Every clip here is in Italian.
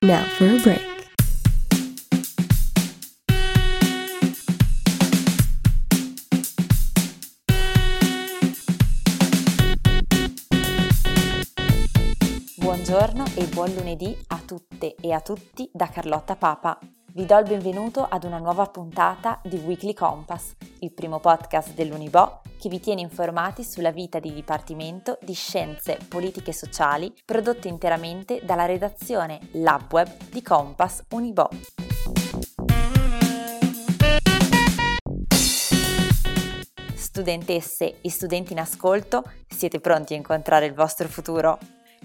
Now for a break. Buongiorno e buon lunedì a tutte e a tutti da Carlotta Papa. Vi do il benvenuto ad una nuova puntata di Weekly Compass, il primo podcast dell'Unibo che vi tiene informati sulla vita di Dipartimento di Scienze Politiche e Sociali prodotto interamente dalla redazione LabWeb di Compass Unibo. Studentesse e studenti in ascolto, siete pronti a incontrare il vostro futuro?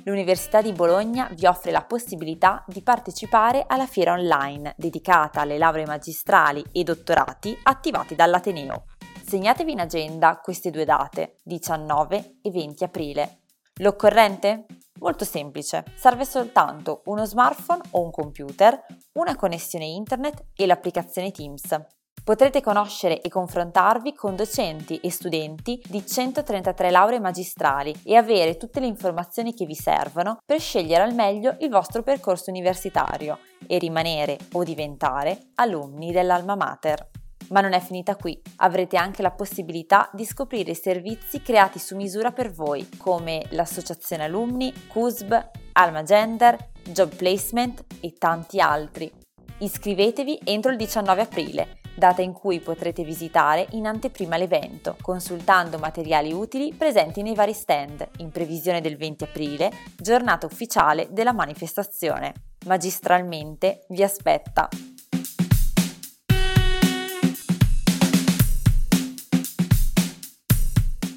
L'Università di Bologna vi offre la possibilità di partecipare alla fiera online dedicata alle lauree magistrali e dottorati attivati dall'Ateneo. Segnatevi in agenda queste due date, 19 e 20 aprile. L'occorrente? Molto semplice, serve soltanto uno smartphone o un computer, una connessione internet e l'applicazione Teams. Potrete conoscere e confrontarvi con docenti e studenti di 133 lauree magistrali e avere tutte le informazioni che vi servono per scegliere al meglio il vostro percorso universitario e rimanere o diventare alunni dell'Alma Mater. Ma non è finita qui, avrete anche la possibilità di scoprire i servizi creati su misura per voi, come l'associazione alumni, CUSB, Alma Gender, Job Placement e tanti altri. Iscrivetevi entro il 19 aprile data in cui potrete visitare in anteprima l'evento, consultando materiali utili presenti nei vari stand, in previsione del 20 aprile, giornata ufficiale della manifestazione. Magistralmente vi aspetta.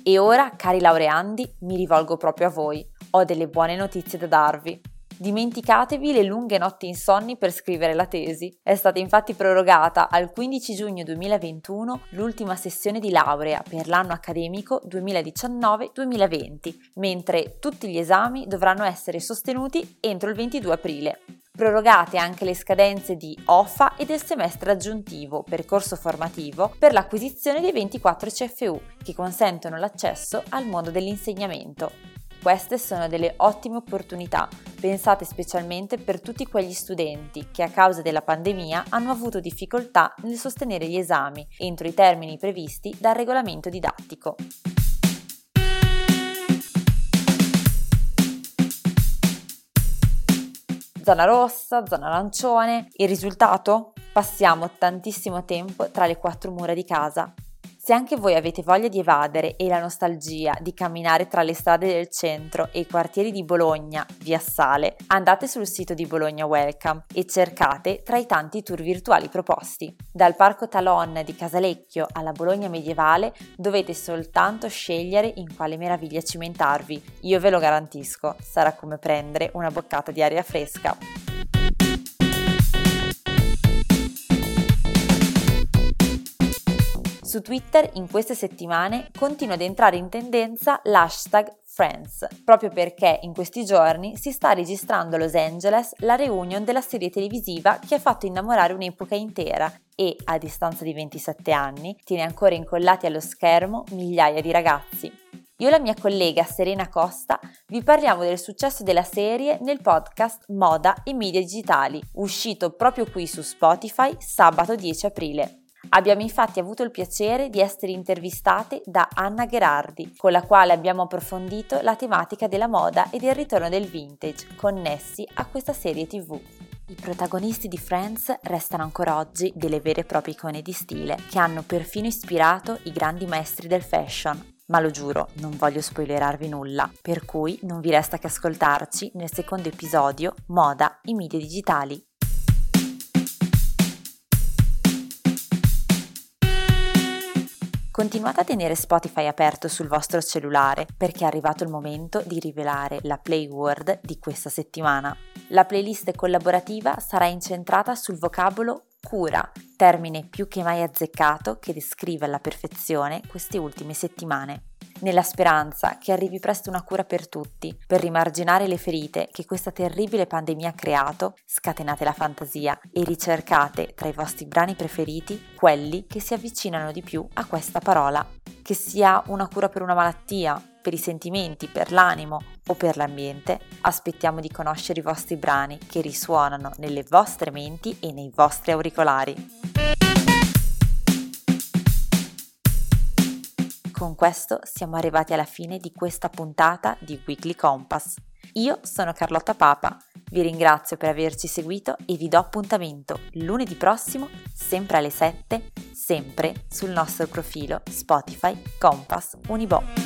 E ora, cari laureandi, mi rivolgo proprio a voi. Ho delle buone notizie da darvi. Dimenticatevi le lunghe notti insonni per scrivere la tesi. È stata infatti prorogata al 15 giugno 2021 l'ultima sessione di laurea per l'anno accademico 2019-2020, mentre tutti gli esami dovranno essere sostenuti entro il 22 aprile. Prorogate anche le scadenze di OFA e del semestre aggiuntivo, percorso formativo, per l'acquisizione dei 24 CFU, che consentono l'accesso al mondo dell'insegnamento. Queste sono delle ottime opportunità, pensate specialmente per tutti quegli studenti che a causa della pandemia hanno avuto difficoltà nel sostenere gli esami entro i termini previsti dal regolamento didattico. Zona rossa, zona arancione. Il risultato? Passiamo tantissimo tempo tra le quattro mura di casa se anche voi avete voglia di evadere e la nostalgia di camminare tra le strade del centro e i quartieri di Bologna, via Sale, andate sul sito di Bologna Welcome e cercate tra i tanti tour virtuali proposti. Dal Parco Talon di Casalecchio alla Bologna medievale dovete soltanto scegliere in quale meraviglia cimentarvi. Io ve lo garantisco, sarà come prendere una boccata di aria fresca. Su Twitter in queste settimane continua ad entrare in tendenza l'hashtag Friends, proprio perché in questi giorni si sta registrando a Los Angeles la reunion della serie televisiva che ha fatto innamorare un'epoca intera e, a distanza di 27 anni, tiene ancora incollati allo schermo migliaia di ragazzi. Io e la mia collega Serena Costa vi parliamo del successo della serie nel podcast Moda e Media Digitali, uscito proprio qui su Spotify sabato 10 aprile. Abbiamo infatti avuto il piacere di essere intervistate da Anna Gherardi, con la quale abbiamo approfondito la tematica della moda e del ritorno del vintage, connessi a questa serie tv. I protagonisti di Friends restano ancora oggi delle vere e proprie icone di stile, che hanno perfino ispirato i grandi maestri del fashion, ma lo giuro, non voglio spoilerarvi nulla, per cui non vi resta che ascoltarci nel secondo episodio Moda i media digitali. Continuate a tenere Spotify aperto sul vostro cellulare perché è arrivato il momento di rivelare la Play Word di questa settimana. La playlist collaborativa sarà incentrata sul vocabolo cura, termine più che mai azzeccato che descrive alla perfezione queste ultime settimane nella speranza che arrivi presto una cura per tutti, per rimarginare le ferite che questa terribile pandemia ha creato, scatenate la fantasia e ricercate tra i vostri brani preferiti quelli che si avvicinano di più a questa parola. Che sia una cura per una malattia, per i sentimenti, per l'animo o per l'ambiente, aspettiamo di conoscere i vostri brani che risuonano nelle vostre menti e nei vostri auricolari. Con questo siamo arrivati alla fine di questa puntata di Weekly Compass. Io sono Carlotta Papa, vi ringrazio per averci seguito e vi do appuntamento lunedì prossimo, sempre alle 7, sempre sul nostro profilo Spotify Compass Unibo.